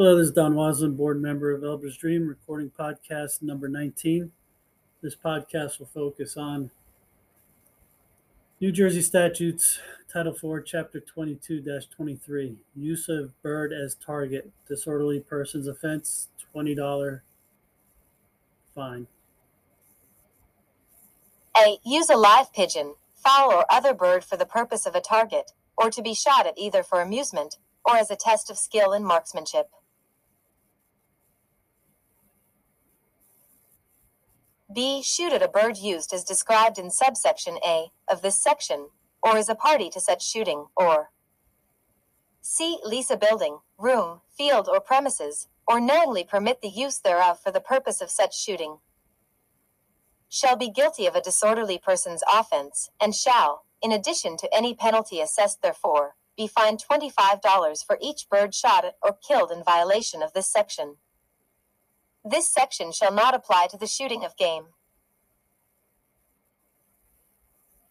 Hello, this is Don Waslin, board member of Elber's Dream, recording podcast number 19. This podcast will focus on New Jersey statutes, Title 4, Chapter 22 23, use of bird as target, disorderly persons offense, $20 fine. A. Use a live pigeon, fowl, or other bird for the purpose of a target, or to be shot at either for amusement or as a test of skill in marksmanship. B. Shoot at a bird used as described in subsection A of this section, or as a party to such shooting, or C. Lease a building, room, field, or premises, or knowingly permit the use thereof for the purpose of such shooting. Shall be guilty of a disorderly person's offense, and shall, in addition to any penalty assessed therefor, be fined $25 for each bird shot at or killed in violation of this section. This section shall not apply to the shooting of game.